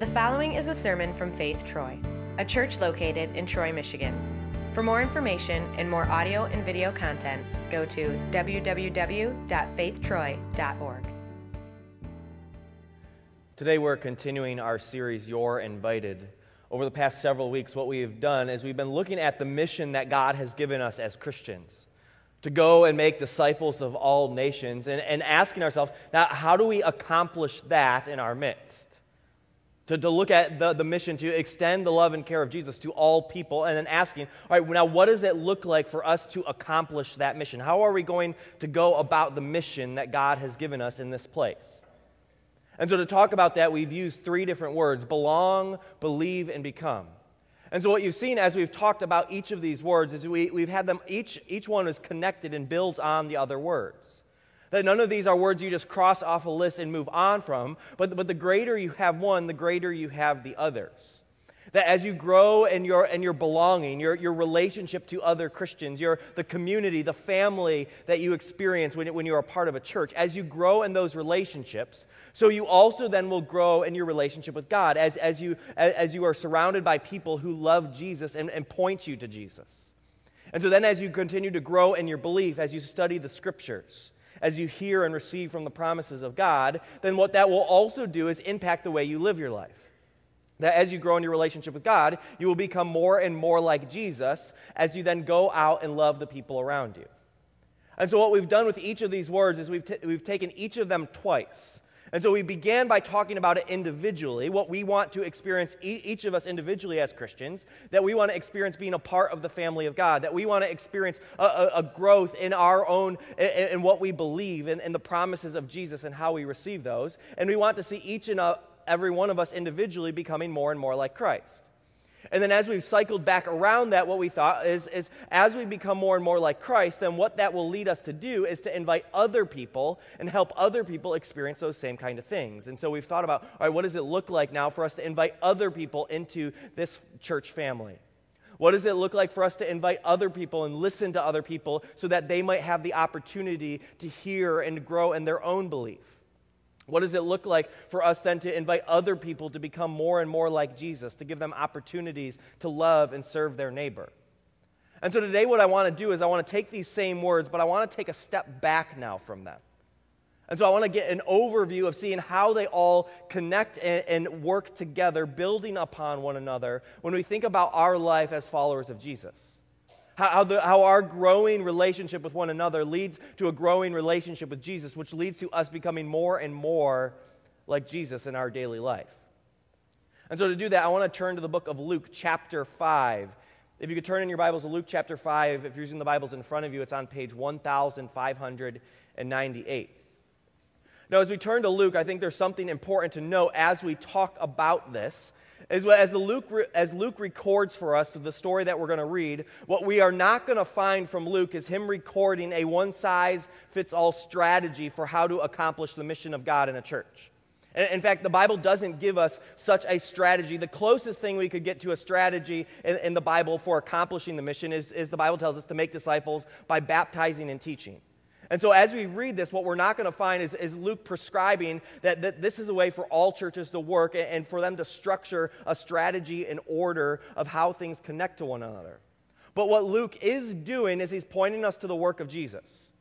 The following is a sermon from Faith Troy, a church located in Troy, Michigan. For more information and more audio and video content, go to www.faithtroy.org. Today, we're continuing our series, You're Invited. Over the past several weeks, what we have done is we've been looking at the mission that God has given us as Christians to go and make disciples of all nations and, and asking ourselves, now, how do we accomplish that in our midst? To, to look at the, the mission to extend the love and care of Jesus to all people, and then asking, all right, now what does it look like for us to accomplish that mission? How are we going to go about the mission that God has given us in this place? And so, to talk about that, we've used three different words belong, believe, and become. And so, what you've seen as we've talked about each of these words is we, we've had them, each, each one is connected and builds on the other words. That none of these are words you just cross off a list and move on from, but, but the greater you have one, the greater you have the others. That as you grow in your, in your belonging, your, your relationship to other Christians, your, the community, the family that you experience when, when you're a part of a church, as you grow in those relationships, so you also then will grow in your relationship with God as, as, you, as you are surrounded by people who love Jesus and, and point you to Jesus. And so then, as you continue to grow in your belief, as you study the scriptures, as you hear and receive from the promises of God, then what that will also do is impact the way you live your life. That as you grow in your relationship with God, you will become more and more like Jesus as you then go out and love the people around you. And so, what we've done with each of these words is we've, t- we've taken each of them twice. And so, we began by talking about it individually, what we want to experience, each of us individually as Christians, that we want to experience being a part of the family of God, that we want to experience a, a, a growth in our own, in, in what we believe, in the promises of Jesus and how we receive those. And we want to see each and a, every one of us individually becoming more and more like Christ. And then as we've cycled back around that, what we thought is, is as we become more and more like Christ, then what that will lead us to do is to invite other people and help other people experience those same kind of things. And so we've thought about, all right, what does it look like now for us to invite other people into this church family? What does it look like for us to invite other people and listen to other people so that they might have the opportunity to hear and grow in their own belief? What does it look like for us then to invite other people to become more and more like Jesus, to give them opportunities to love and serve their neighbor? And so today, what I want to do is I want to take these same words, but I want to take a step back now from them. And so I want to get an overview of seeing how they all connect and, and work together, building upon one another when we think about our life as followers of Jesus. How, the, how, our growing relationship with one another leads to a growing relationship with Jesus, which leads to us becoming more and more like Jesus in our daily life. And so, to do that, I want to turn to the book of Luke, chapter 5. If you could turn in your Bibles to Luke chapter 5, if you're using the Bibles in front of you, it's on page 1598. Now, as we turn to Luke, I think there's something important to note as we talk about this as, as, Luke, as Luke records for us the story that we're going to read, what we are not going to find from Luke is him recording a one size fits all strategy for how to accomplish the mission of God in a church. In fact, the Bible doesn't give us such a strategy. The closest thing we could get to a strategy in, in the Bible for accomplishing the mission is, is the Bible tells us to make disciples by baptizing and teaching. And so, as we read this, what we're not going to find is, is Luke prescribing that, that this is a way for all churches to work and, and for them to structure a strategy and order of how things connect to one another. But what Luke is doing is he's pointing us to the work of Jesus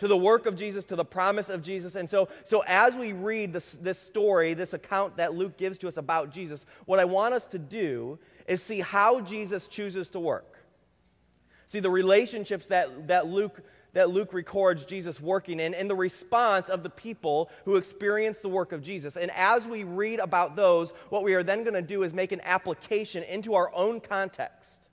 to the work of Jesus, to the promise of Jesus. And so, so as we read this, this story, this account that Luke gives to us about Jesus, what I want us to do is see how Jesus chooses to work. See the relationships that, that Luke that Luke records Jesus working in and the response of the people who experience the work of Jesus. And as we read about those, what we are then going to do is make an application into our own context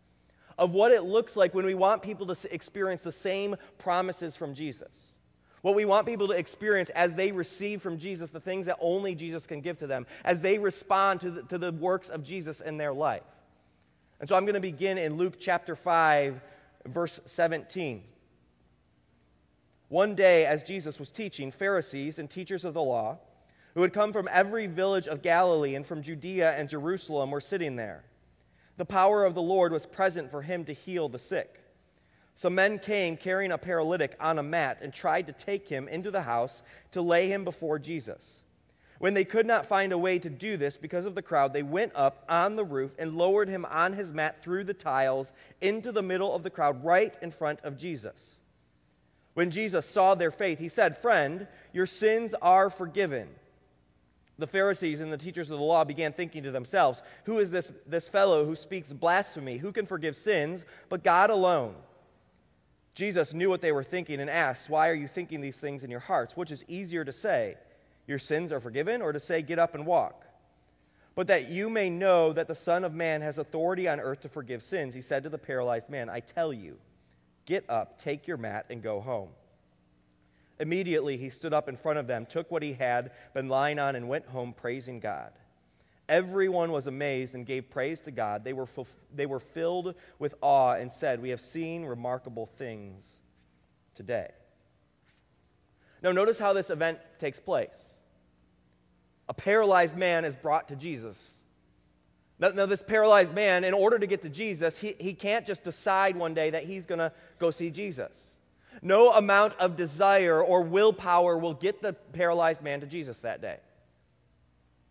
of what it looks like when we want people to experience the same promises from Jesus. What we want people to experience as they receive from Jesus the things that only Jesus can give to them, as they respond to the, to the works of Jesus in their life. And so I'm going to begin in Luke chapter 5, verse 17. One day, as Jesus was teaching, Pharisees and teachers of the law, who had come from every village of Galilee and from Judea and Jerusalem, were sitting there. The power of the Lord was present for him to heal the sick. Some men came carrying a paralytic on a mat and tried to take him into the house to lay him before Jesus. When they could not find a way to do this because of the crowd, they went up on the roof and lowered him on his mat through the tiles into the middle of the crowd, right in front of Jesus. When Jesus saw their faith, he said, Friend, your sins are forgiven. The Pharisees and the teachers of the law began thinking to themselves, Who is this, this fellow who speaks blasphemy? Who can forgive sins but God alone? Jesus knew what they were thinking and asked, Why are you thinking these things in your hearts? Which is easier to say, Your sins are forgiven, or to say, Get up and walk? But that you may know that the Son of Man has authority on earth to forgive sins, he said to the paralyzed man, I tell you, Get up, take your mat, and go home. Immediately he stood up in front of them, took what he had been lying on, and went home praising God. Everyone was amazed and gave praise to God. They were, they were filled with awe and said, We have seen remarkable things today. Now, notice how this event takes place. A paralyzed man is brought to Jesus. Now, now, this paralyzed man, in order to get to Jesus, he, he can't just decide one day that he's going to go see Jesus. No amount of desire or willpower will get the paralyzed man to Jesus that day.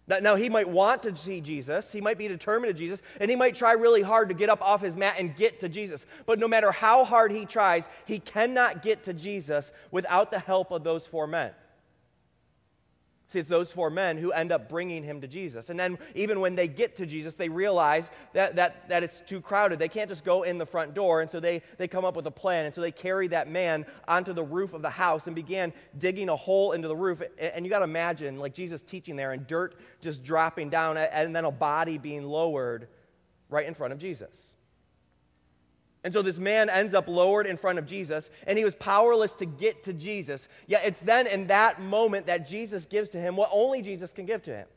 Now, he might want to see Jesus, he might be determined to Jesus, and he might try really hard to get up off his mat and get to Jesus. But no matter how hard he tries, he cannot get to Jesus without the help of those four men. See, it's those four men who end up bringing him to Jesus. And then, even when they get to Jesus, they realize that, that, that it's too crowded. They can't just go in the front door. And so they, they come up with a plan. And so they carry that man onto the roof of the house and began digging a hole into the roof. And you got to imagine, like Jesus teaching there, and dirt just dropping down, and then a body being lowered right in front of Jesus. And so this man ends up lowered in front of Jesus, and he was powerless to get to Jesus. Yet it's then in that moment that Jesus gives to him what only Jesus can give to him.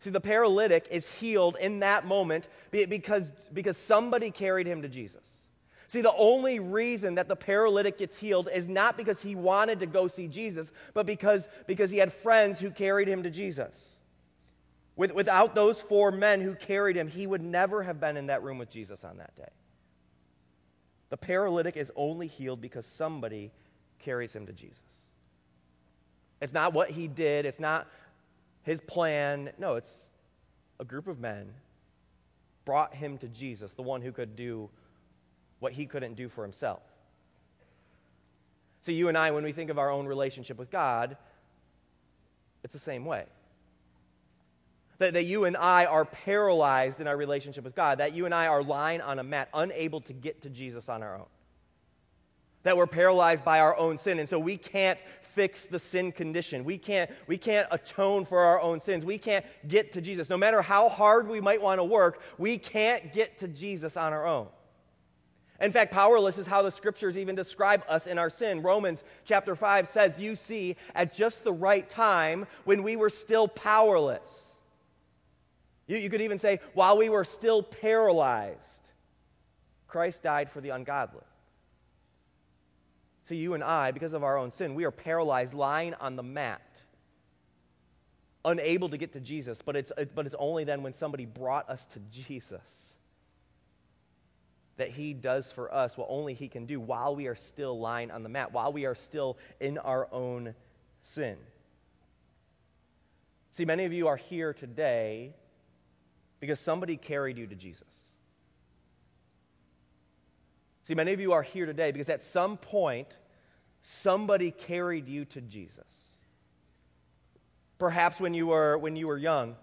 See, the paralytic is healed in that moment because, because somebody carried him to Jesus. See, the only reason that the paralytic gets healed is not because he wanted to go see Jesus, but because, because he had friends who carried him to Jesus. With, without those four men who carried him, he would never have been in that room with Jesus on that day. The paralytic is only healed because somebody carries him to Jesus. It's not what he did, it's not his plan. No, it's a group of men brought him to Jesus, the one who could do what he couldn't do for himself. So, you and I, when we think of our own relationship with God, it's the same way. That, that you and I are paralyzed in our relationship with God, that you and I are lying on a mat, unable to get to Jesus on our own. That we're paralyzed by our own sin, and so we can't fix the sin condition. We can't, we can't atone for our own sins. We can't get to Jesus. No matter how hard we might want to work, we can't get to Jesus on our own. In fact, powerless is how the scriptures even describe us in our sin. Romans chapter 5 says, You see, at just the right time, when we were still powerless, you, you could even say, while we were still paralyzed, Christ died for the ungodly. See, you and I, because of our own sin, we are paralyzed, lying on the mat, unable to get to Jesus. But it's, but it's only then when somebody brought us to Jesus that He does for us what only He can do while we are still lying on the mat, while we are still in our own sin. See, many of you are here today because somebody carried you to Jesus. See, many of you are here today because at some point, somebody carried you to Jesus. Perhaps when you were, when you were young,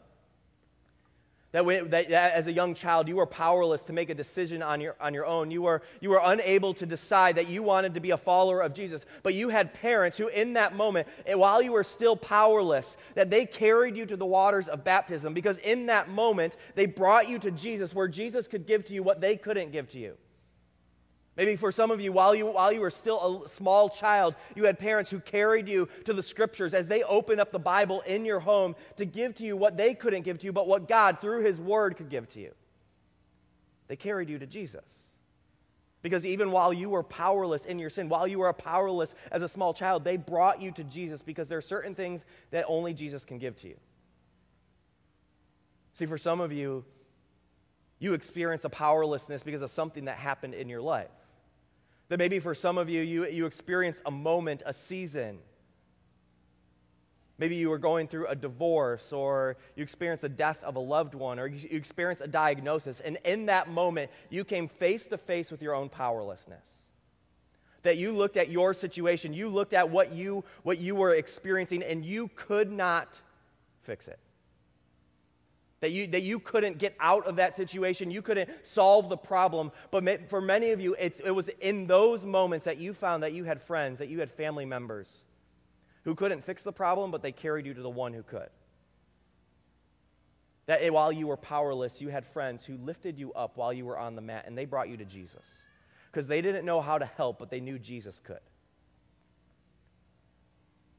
that, when, that, that, as a young child, you were powerless to make a decision on your, on your own. You were, you were unable to decide that you wanted to be a follower of Jesus. But you had parents who, in that moment, eh, while you were still powerless, that they carried you to the waters of baptism because in that moment, they brought you to Jesus where Jesus could give to you what they couldn't give to you. Maybe for some of you while, you, while you were still a small child, you had parents who carried you to the scriptures as they opened up the Bible in your home to give to you what they couldn't give to you, but what God, through His Word, could give to you. They carried you to Jesus. Because even while you were powerless in your sin, while you were powerless as a small child, they brought you to Jesus because there are certain things that only Jesus can give to you. See, for some of you, you experience a powerlessness because of something that happened in your life. That maybe for some of you, you, you experience a moment, a season Maybe you were going through a divorce, or you experienced the death of a loved one, or you experienced a diagnosis, and in that moment, you came face to face with your own powerlessness. That you looked at your situation, you looked at what you, what you were experiencing, and you could not fix it. That you, that you couldn't get out of that situation, you couldn't solve the problem. But for many of you, it was in those moments that you found that you had friends, that you had family members who couldn't fix the problem, but they carried you to the one who could. That while you were powerless, you had friends who lifted you up while you were on the mat and they brought you to Jesus. Because they didn't know how to help, but they knew Jesus could.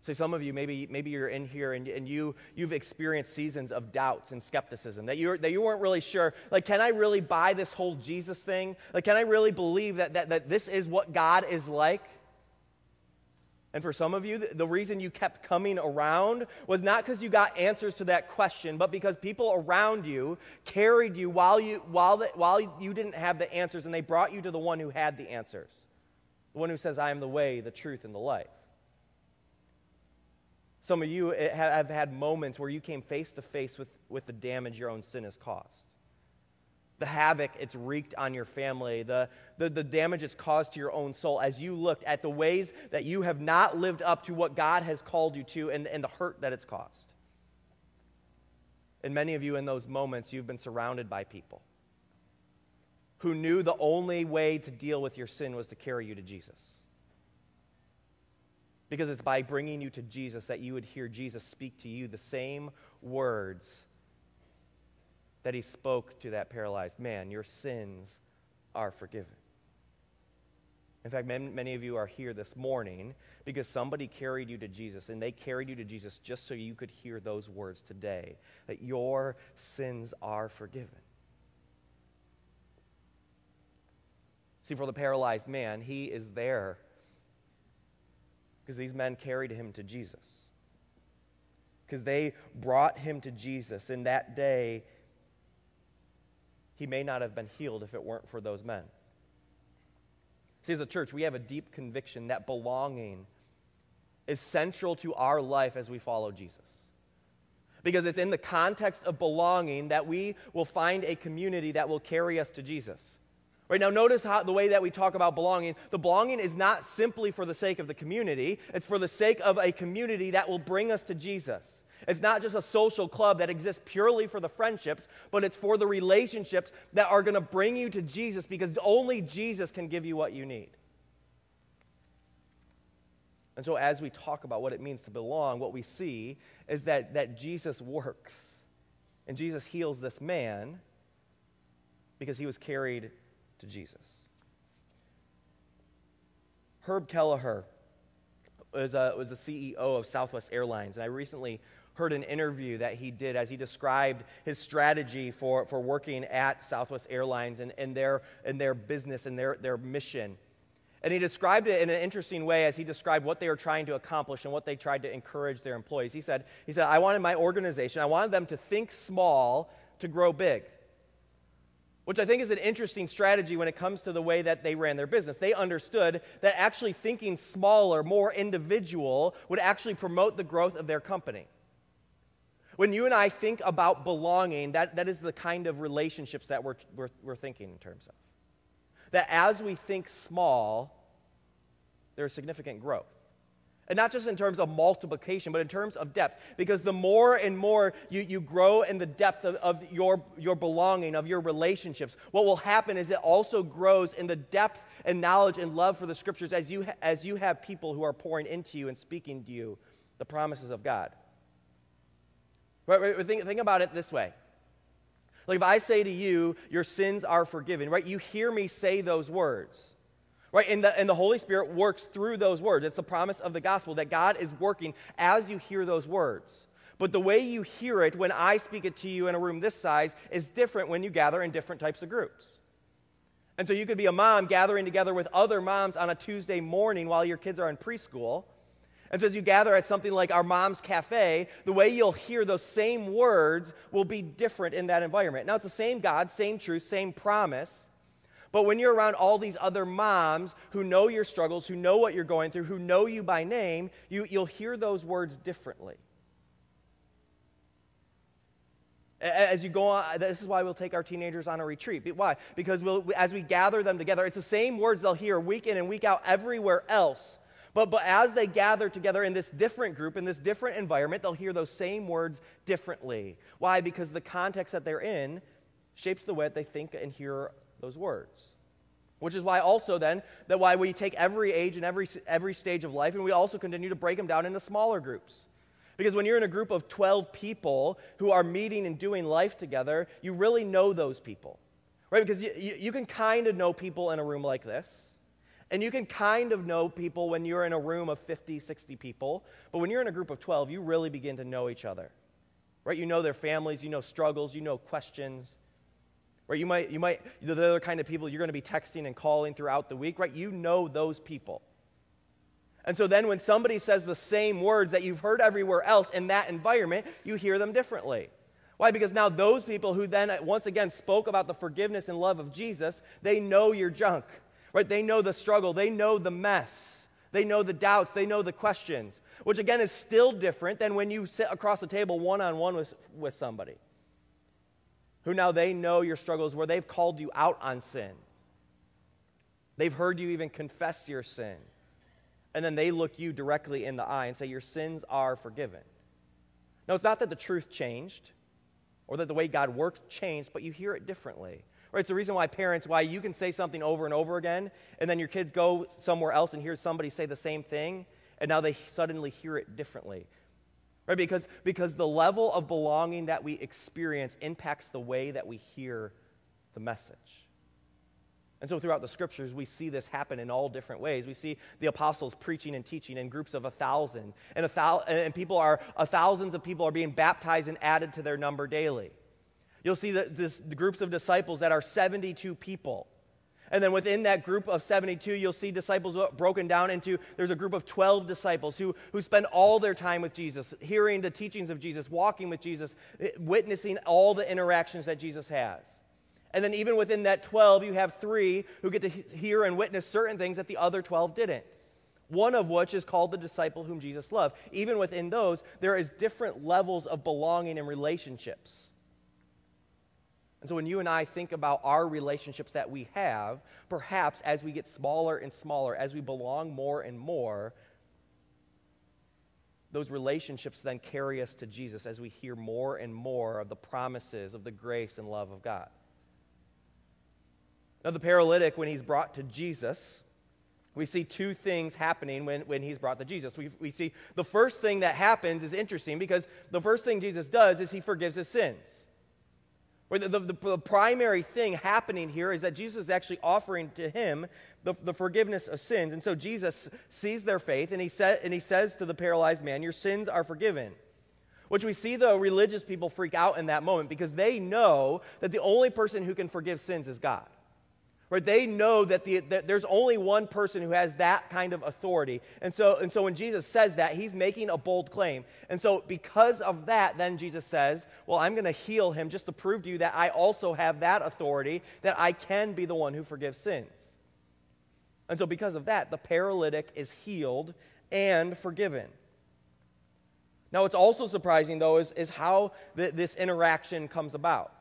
So some of you, maybe, maybe you're in here and, and you, you've experienced seasons of doubts and skepticism, that, you that you weren't really sure, like, can I really buy this whole Jesus thing? Like, can I really believe that, that, that this is what God is like? And for some of you, the reason you kept coming around was not because you got answers to that question, but because people around you carried you while you, while, the, while you didn't have the answers, and they brought you to the one who had the answers. The one who says, I am the way, the truth, and the life. Some of you have had moments where you came face to face with, with the damage your own sin has caused the havoc it's wreaked on your family, the, the, the, damage it's caused to your own soul as you looked at the ways that you have not lived up to what God has called you to and, and the hurt that it's caused. And many of you in those moments, you've been surrounded by people who knew the only way to deal with your sin was to carry you to Jesus. Because it's by bringing you to Jesus that you would hear Jesus speak to you the same words that he spoke to that paralyzed man Your sins are forgiven. In fact, many of you are here this morning because somebody carried you to Jesus, and they carried you to Jesus just so you could hear those words today that your sins are forgiven. See, for the paralyzed man, he is there because these men carried him to Jesus. Because they brought him to Jesus, In that day he may not have been healed if it weren't for those men. See, as a church, we have a deep conviction that belonging is central to our life as we follow Jesus. Because it's in the context of belonging that we will find a community that will carry us to Jesus. Right now, notice how the way that we talk about belonging. The belonging is not simply for the sake of the community, it's for the sake of a community that will bring us to Jesus. It's not just a social club that exists purely for the friendships, but it's for the relationships that are going to bring you to Jesus because only Jesus can give you what you need. And so, as we talk about what it means to belong, what we see is that, that Jesus works. And Jesus heals this man because he was carried to Jesus. Herb Kelleher was a, was the CEO of Southwest Airlines, and I recently heard an interview that he did as he described his strategy for, for working at Southwest Airlines and, and, their, and their business and their, their mission. And he described it in an interesting way as he described what they were trying to accomplish and what they tried to encourage their employees. He said, he said, I wanted my organization, I wanted them to think small to grow big. Which I think is an interesting strategy when it comes to the way that they ran their business. They understood that actually thinking smaller, more individual, would actually promote the growth of their company. When you and I think about belonging, that, that is the kind of relationships that we're, we're, we're thinking in terms of. That as we think small, there's significant growth. And not just in terms of multiplication, but in terms of depth. Because the more and more you, you grow in the depth of, of your, your belonging, of your relationships, what will happen is it also grows in the depth and knowledge and love for the scriptures as you, as you have people who are pouring into you and speaking to you the promises of God. Right, right, think, think about it this way. Like if I say to you, your sins are forgiven, right? You hear me say those words. Right? And the, and the Holy Spirit works through those words. It's the promise of the gospel that God is working as you hear those words. But the way you hear it when I speak it to you in a room this size is different when you gather in different types of groups. And so you could be a mom gathering together with other moms on a Tuesday morning while your kids are in preschool. And so, as you gather at something like our mom's cafe, the way you'll hear those same words will be different in that environment. Now, it's the same God, same truth, same promise. But when you're around all these other moms who know your struggles, who know what you're going through, who know you by name, you, you'll hear those words differently. As you go on, this is why we'll take our teenagers on a retreat. Why? Because we'll, as we gather them together, it's the same words they'll hear week in and week out everywhere else. But, but as they gather together in this different group, in this different environment, they'll hear those same words differently. Why? Because the context that they're in shapes the way they think and hear those words. Which is why also then that why we take every age and every every stage of life and we also continue to break them down into smaller groups. Because when you're in a group of 12 people who are meeting and doing life together, you really know those people. Right? Because you, you, you can kind of know people in a room like this. And you can kind of know people when you're in a room of 50, 60 people. But when you're in a group of 12, you really begin to know each other. Right? You know their families, you know struggles, you know questions. Right? You might, you might, the other kind of people you're going to be texting and calling throughout the week, right? You know those people. And so then when somebody says the same words that you've heard everywhere else in that environment, you hear them differently. Why? Because now those people who then uh, once again spoke about the forgiveness and love of Jesus, they know your junk. Right? They know the struggle, they know the mess. They know the doubts, they know the questions, which again is still different than when you sit across the table one on one with somebody who now they know your struggles, where they've called you out on sin. They've heard you even confess your sin. And then they look you directly in the eye and say, Your sins are forgiven. No, it's not that the truth changed or that the way God worked changed, but you hear it differently. Or it's the reason why parents, why you can say something over and over again, and then your kids go somewhere else and hear somebody say the same thing, and now they suddenly hear it differently. Right? Because, because the level of belonging that we experience impacts the way that we hear the message. And so throughout the scriptures, we see this happen in all different ways. We see the apostles preaching and teaching in groups of a thousand, and, a thou- and people are, thousands of people are being baptized and added to their number daily. You'll see the, this, the groups of disciples that are 72 people. And then within that group of 72, you'll see disciples broken down into there's a group of 12 disciples who, who spend all their time with Jesus, hearing the teachings of Jesus, walking with Jesus, eh, witnessing all the interactions that Jesus has. And then even within that 12, you have three who get to hear and witness certain things that the other 12 didn't. One of which is called the disciple whom Jesus loved. Even within those, there is different levels of belonging and relationships. And so when you and I think about our relationships that we have, perhaps as we get smaller and smaller, as we belong more and more, those relationships then carry us to Jesus as we hear more and more of the promises of the grace and love of God. Now, the paralytic, when he's brought to Jesus, we see two things happening when, when he's brought to Jesus. We, we see the first thing that happens is interesting because the first thing Jesus does is he forgives his sins. Or the, the, the, primary thing happening here is that Jesus is actually offering to him the, the forgiveness of sins. And so Jesus sees their faith and he, sa- and he says to the paralyzed man, Your sins are forgiven. Which we see the religious people freak out in that moment because they know that the only person who can forgive sins is God. Right? They know that, the, that there's only one person who has that kind of authority. And so, and so when Jesus says that, he's making a bold claim. And so, because of that, then Jesus says, Well, I'm going to heal him just to prove to you that I also have that authority, that I can be the one who forgives sins. And so, because of that, the paralytic is healed and forgiven. Now, what's also surprising, though, is, is how th- this interaction comes about.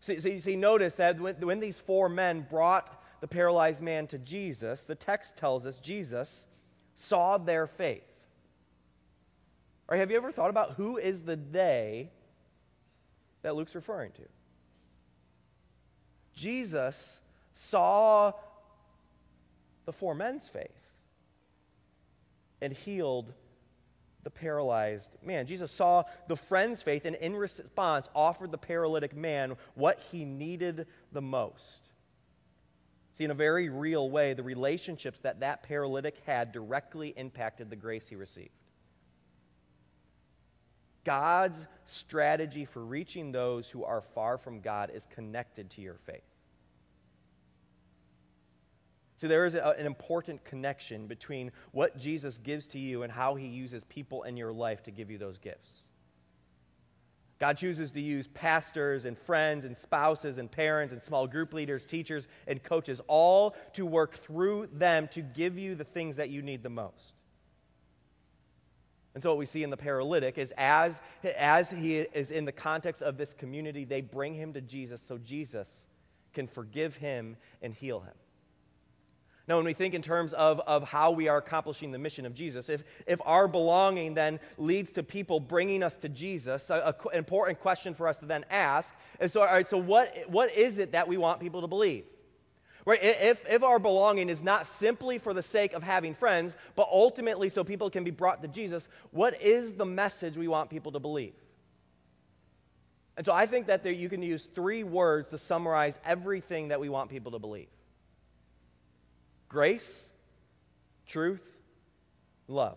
See, see, see notice that when, when these four men brought the paralyzed man to Jesus, the text tells us Jesus saw their faith. Or have you ever thought about who is the they that Luke's referring to? Jesus saw the four men's faith and healed the paralyzed man. Jesus saw the friend's faith and, in response, offered the paralytic man what he needed the most. See, in a very real way, the relationships that that paralytic had directly impacted the grace he received. God's strategy for reaching those who are far from God is connected to your faith. See, there is a, an important connection between what Jesus gives to you and how he uses people in your life to give you those gifts. God chooses to use pastors and friends and spouses and parents and small group leaders, teachers and coaches, all to work through them to give you the things that you need the most. And so, what we see in the paralytic is as, as he is in the context of this community, they bring him to Jesus so Jesus can forgive him and heal him. Now, when we think in terms of, of how we are accomplishing the mission of Jesus, if, if our belonging then leads to people bringing us to Jesus, an important question for us to then ask is so, all right, so what, what is it that we want people to believe? Right? If, if our belonging is not simply for the sake of having friends, but ultimately so people can be brought to Jesus, what is the message we want people to believe? And so I think that there, you can use three words to summarize everything that we want people to believe grace, truth, love.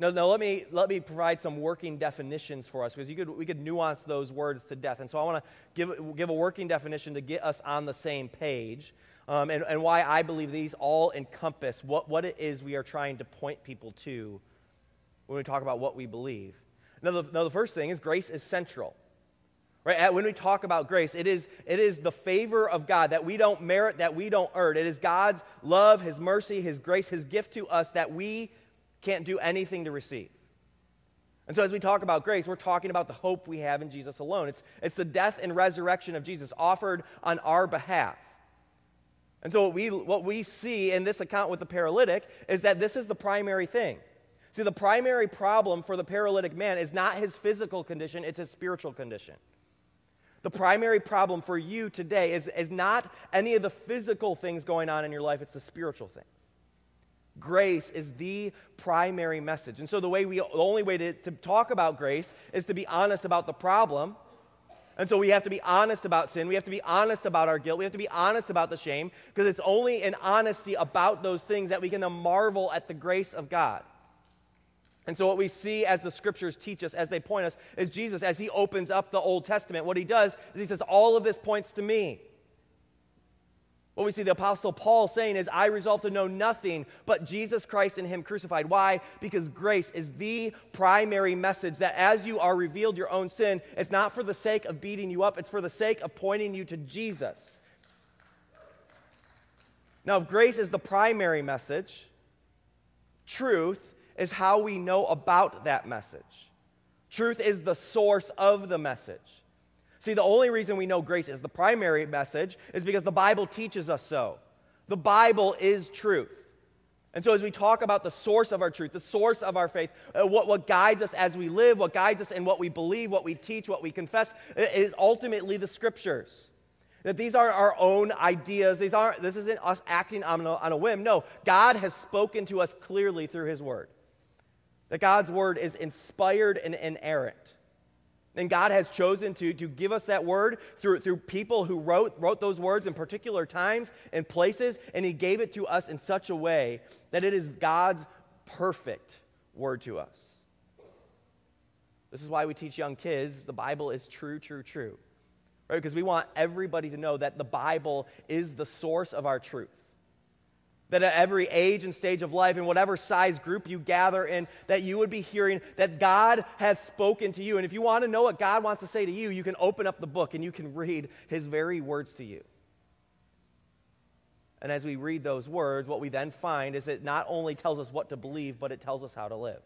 Now, now let, me, let me provide some working definitions for us because you could, we could nuance those words to death. And so I want to give, give a working definition to get us on the same page um, and, and why I believe these all encompass what, what it is we are trying to point people to when we talk about what we believe. Now the, now, the first thing is grace is central. Right? When we talk about grace, it is, it is the favor of God that we don't merit, that we don't earn. It is God's love, His mercy, His grace, His gift to us that we can't do anything to receive. And so, as we talk about grace, we're talking about the hope we have in Jesus alone. It's, it's the death and resurrection of Jesus offered on our behalf. And so, what we, what we see in this account with the paralytic is that this is the primary thing. See, the primary problem for the paralytic man is not his physical condition, it's his spiritual condition. The primary problem for you today is, is not any of the physical things going on in your life, it's the spiritual things. Grace is the primary message. And so the way we the only way to, to talk about grace is to be honest about the problem. And so we have to be honest about sin. We have to be honest about our guilt. We have to be honest about the shame because it's only in honesty about those things that we can marvel at the grace of God. And so, what we see as the scriptures teach us, as they point us, is Jesus, as he opens up the Old Testament, what he does is he says, All of this points to me. What we see the Apostle Paul saying is, I resolve to know nothing but Jesus Christ and Him crucified. Why? Because grace is the primary message that as you are revealed your own sin, it's not for the sake of beating you up, it's for the sake of pointing you to Jesus. Now, if grace is the primary message, truth is how we know about that message. Truth is the source of the message. See, the only reason we know grace is the primary message is because the Bible teaches us so. The Bible is truth. And so, as we talk about the source of our truth, the source of our faith, uh, what, what guides us as we live, what guides us in what we believe, what we teach, what we confess, is ultimately the scriptures. That these aren't our own ideas. These aren't, this isn't us acting on a, on a whim. No, God has spoken to us clearly through His Word that God's word is inspired and inerrant. And God has chosen to, to give us that word through, through people who wrote, wrote those words in particular times and places, and He gave it to us in such a way that it is God's perfect word to us. This is why we teach young kids the Bible is true, true, true. Right? Because we want everybody to know that the Bible is the source of our truth that at every age and stage of life, in whatever size group you gather in, that you would be hearing that God has spoken to you. And if you want to know what God wants to say to you, you can open up the book and you can read his very words to you. And as we read those words, what we then find is it not only tells us what to believe, but it tells us how to live.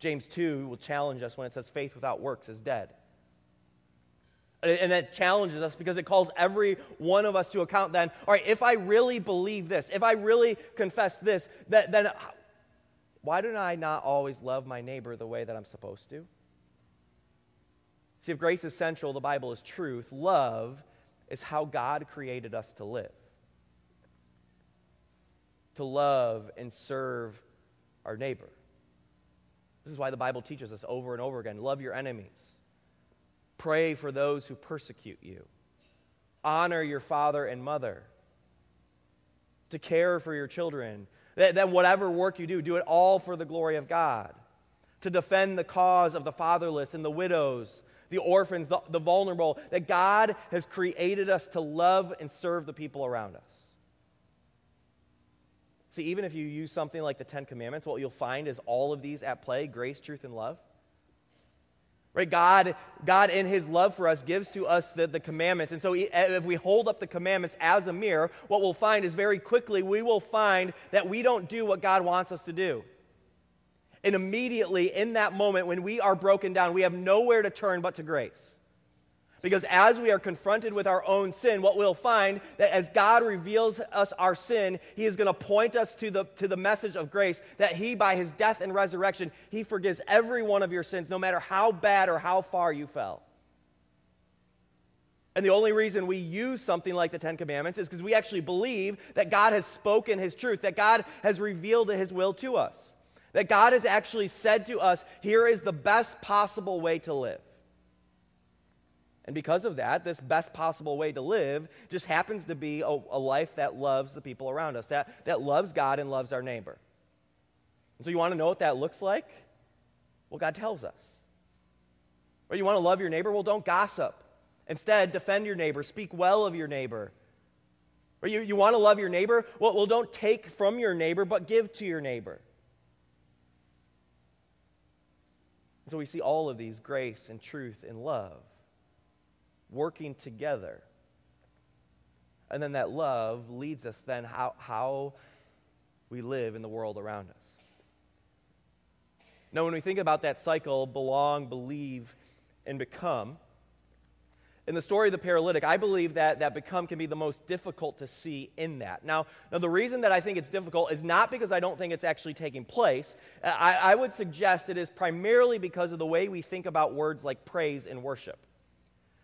James 2 will challenge us when it says faith without works is dead. And that challenges us because it calls every one of us to account then, all right, if I really believe this, if I really confess this, that, then why do I not always love my neighbor the way that I'm supposed to? See, if grace is central, the Bible is truth, love is how God created us to live. To love and serve our neighbor. This is why the Bible teaches us over and over again love your enemies. Pray for those who persecute you. Honor your father and mother. To care for your children. Then, whatever work you do, do it all for the glory of God. To defend the cause of the fatherless and the widows, the orphans, the, the vulnerable. That God has created us to love and serve the people around us. See, even if you use something like the Ten Commandments, what you'll find is all of these at play grace, truth, and love. Right? God, God, in His love for us, gives to us the, the commandments. And so, eh, if we hold up the commandments as a mirror, what we'll find is very quickly we will find that we don't do what God wants us to do. And immediately in that moment, when we are broken down, we have nowhere to turn but to grace. Because as we are confronted with our own sin, what we'll find that as God reveals us our sin, He is going to point us to the, to the message of grace that He, by His death and resurrection, He forgives every one of your sins, no matter how bad or how far you fell. And the only reason we use something like the Ten Commandments is because we actually believe that God has spoken His truth, that God has revealed His will to us, that God has actually said to us, here is the best possible way to live. And because of that, this best possible way to live just happens to be a, a, life that loves the people around us, that, that loves God and loves our neighbor. And so you want to know what that looks like? Well, God tells us. Or you want to love your neighbor? Well, don't gossip. Instead, defend your neighbor, speak well of your neighbor. Or you, you want to love your neighbor? Well, well, don't take from your neighbor, but give to your neighbor. so we see all of these grace and truth and love working together. And then that love leads us then how, how we live in the world around us. Now, when we think about that cycle, belong, believe, and become, in the story of the paralytic, I believe that that become can be the most difficult to see in that. Now, now the reason that I think it's difficult is not because I don't think it's actually taking place. I, I would suggest it is primarily because of the way we think about words like praise and worship.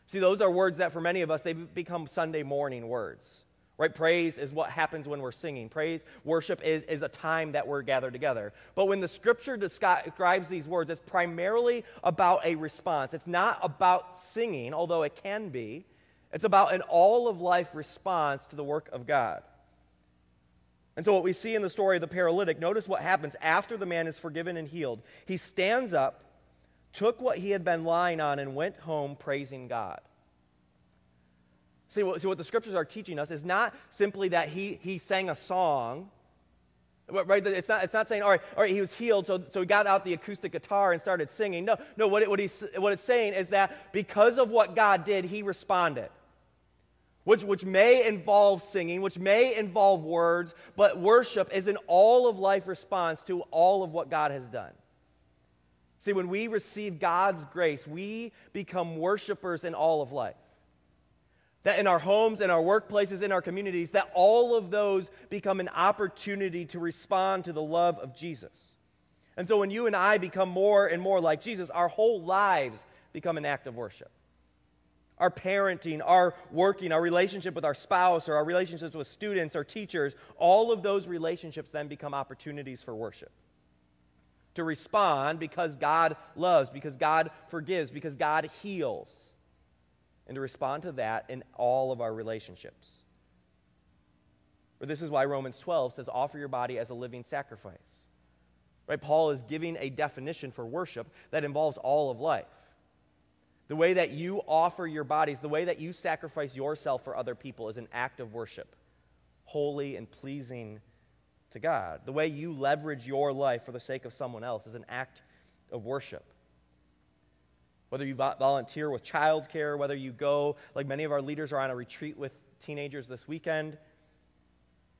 See, those are words that for many of us, they've become Sunday morning words. Right? Praise is what happens when we're singing. Praise, worship is, is a time that we're gathered together. But when the scripture describes these words, it's primarily about a response. It's not about singing, although it can be. It's about an all of life response to the work of God. And so, what we see in the story of the paralytic, notice what happens after the man is forgiven and healed. He stands up took what he had been lying on, and went home praising God. See what, see, what the scriptures are teaching us is not simply that he, he sang a song, right? It's not, it's not saying, all right, all right, he was healed, so, so he got out the acoustic guitar and started singing. No, no what, it, what, he's, what it's saying is that because of what God did, he responded. Which, which may involve singing, which may involve words, but worship is an all of life response to all of what God has done. See, when we receive God's grace, we become worshipers in all of life. That in our homes, in our workplaces, in our communities, that all of those become an opportunity to respond to the love of Jesus. And so when you and I become more and more like Jesus, our whole lives become an act of worship. Our parenting, our working, our relationship with our spouse, or our relationships with students or teachers, all of those relationships then become opportunities for worship to respond because God loves, because God forgives, because God heals, and to respond to that in all of our relationships. Or this is why Romans 12 says, offer your body as a living sacrifice. Right? Paul is giving a definition for worship that involves all of life. The way that you offer your bodies, the way that you sacrifice yourself for other people is an act of worship, holy and pleasing to God. The way you leverage your life for the sake of someone else is an act of worship. Whether you volunteer with childcare, whether you go, like many of our leaders are on a retreat with teenagers this weekend,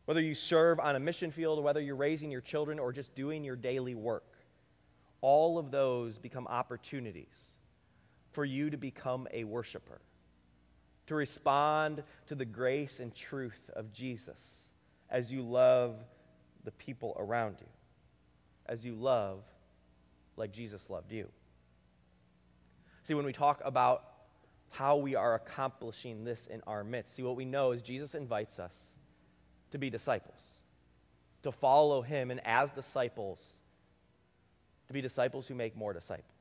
whether you serve on a mission field, whether you're raising your children or just doing your daily work, all of those become opportunities for you to become a worshiper, to respond to the grace and truth of Jesus as you love the people around you as you love like Jesus loved you. See, when we talk about how we are accomplishing this in our midst, see, what we know is Jesus invites us to be disciples, to follow him, and as disciples, to be disciples who make more disciples.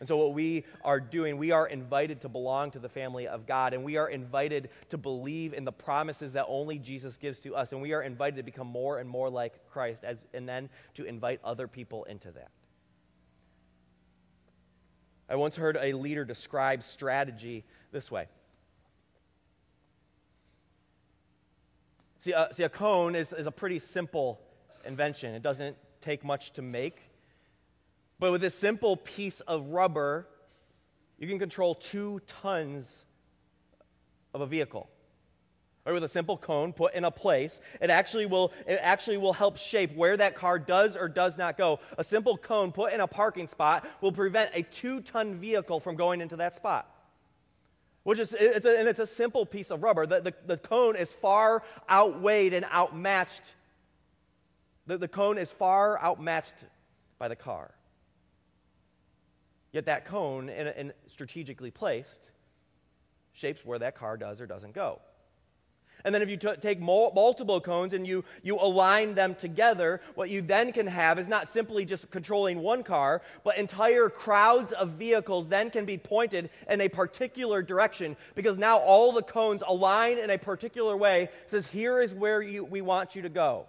And so, what we are doing, we are invited to belong to the family of God, and we are invited to believe in the promises that only Jesus gives to us, and we are invited to become more and more like Christ, as, and then to invite other people into that. I once heard a leader describe strategy this way. See, uh, see a cone is, is a pretty simple invention. It doesn't take much to make. But with this simple piece of rubber, you can control two tons of a vehicle. Or with a simple cone put in a place, it actually will it actually will help shape where that car does or does not go. A simple cone put in a parking spot will prevent a two-ton vehicle from going into that spot. Which is it's a, and it's a simple piece of rubber. The, the, the cone is far outweighed and outmatched. The, the cone is far outmatched by the car. That cone, in strategically placed, shapes where that car does or doesn't go. And then if you t- take mul- multiple cones and you, you align them together, what you then can have is not simply just controlling one car, but entire crowds of vehicles then can be pointed in a particular direction because now all the cones align in a particular way, says, here is where you, we want you to go.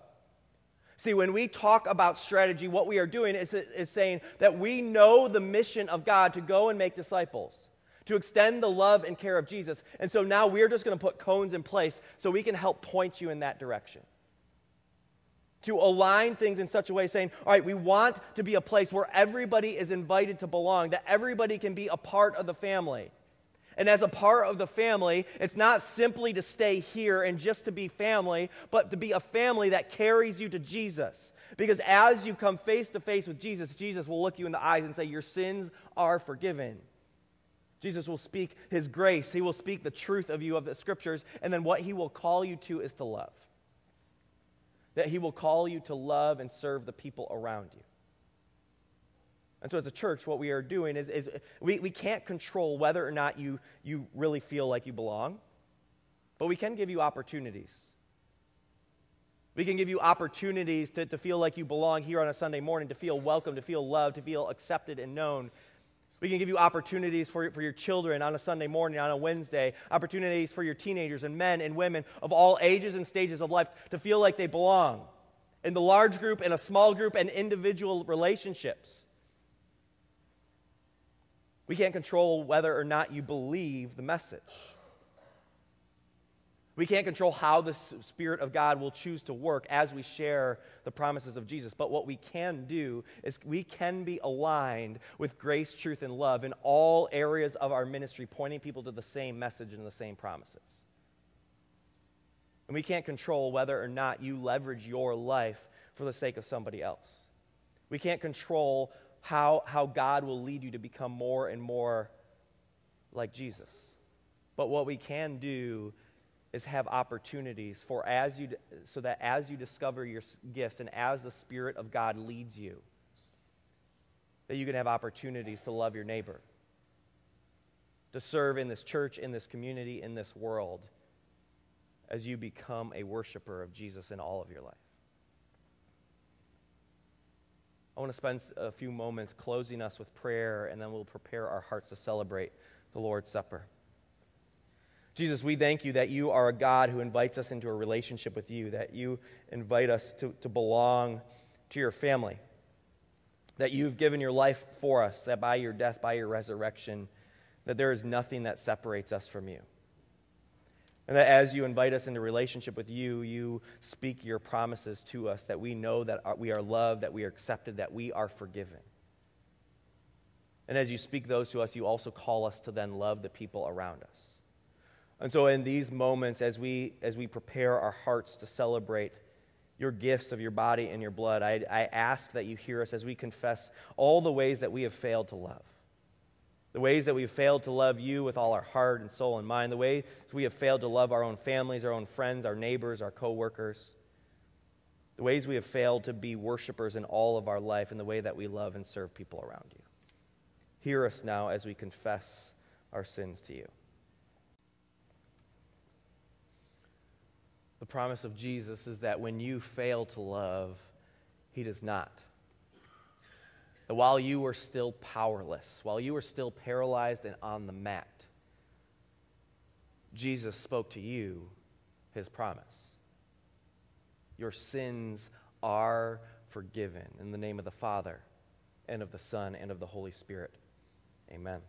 See, when we talk about strategy, what we are doing is, is saying that we know the mission of God to go and make disciples, to extend the love and care of Jesus. And so now we're just going to put cones in place so we can help point you in that direction. To align things in such a way, saying, all right, we want to be a place where everybody is invited to belong, that everybody can be a part of the family. And as a part of the family, it's not simply to stay here and just to be family, but to be a family that carries you to Jesus. Because as you come face to face with Jesus, Jesus will look you in the eyes and say, Your sins are forgiven. Jesus will speak his grace. He will speak the truth of you of the scriptures. And then what he will call you to is to love. That he will call you to love and serve the people around you. And so, as a church, what we are doing is, is we, we can't control whether or not you, you really feel like you belong, but we can give you opportunities. We can give you opportunities to, to feel like you belong here on a Sunday morning, to feel welcome, to feel loved, to feel accepted and known. We can give you opportunities for, for your children on a Sunday morning, on a Wednesday, opportunities for your teenagers and men and women of all ages and stages of life to feel like they belong in the large group, in a small group, and individual relationships. We can't control whether or not you believe the message. We can't control how the Spirit of God will choose to work as we share the promises of Jesus. But what we can do is we can be aligned with grace, truth, and love in all areas of our ministry, pointing people to the same message and the same promises. And we can't control whether or not you leverage your life for the sake of somebody else. We can't control how, how God will lead you to become more and more like Jesus. But what we can do is have opportunities for as you so that as you discover your gifts and as the spirit of God leads you that you can have opportunities to love your neighbor to serve in this church in this community in this world as you become a worshiper of Jesus in all of your life I want to spend a few moments closing us with prayer, and then we'll prepare our hearts to celebrate the Lord's Supper. Jesus, we thank you that you are a God who invites us into a relationship with you, that you invite us to, to belong to your family, that you've given your life for us, that by your death, by your resurrection, that there is nothing that separates us from you. And that as you invite us into relationship with you, you speak your promises to us that we know that we are loved, that we are accepted, that we are forgiven. And as you speak those to us, you also call us to then love the people around us. And so in these moments, as we, as we prepare our hearts to celebrate your gifts of your body and your blood, I, I ask that you hear us as we confess all the ways that we have failed to love the ways that we've failed to love you with all our heart and soul and mind, the ways we have failed to love our own families, our own friends, our neighbors, our coworkers, the ways we have failed to be worshipers in all of our life, and the way that we love and serve people around you. Hear us now as we confess our sins to you. The promise of Jesus is that when you fail to love, he does not. That while you were still powerless, while you were still paralyzed and on the mat, Jesus spoke to you his promise. Your sins are forgiven in the name of the Father and of the Son and of the Holy Spirit. Amen.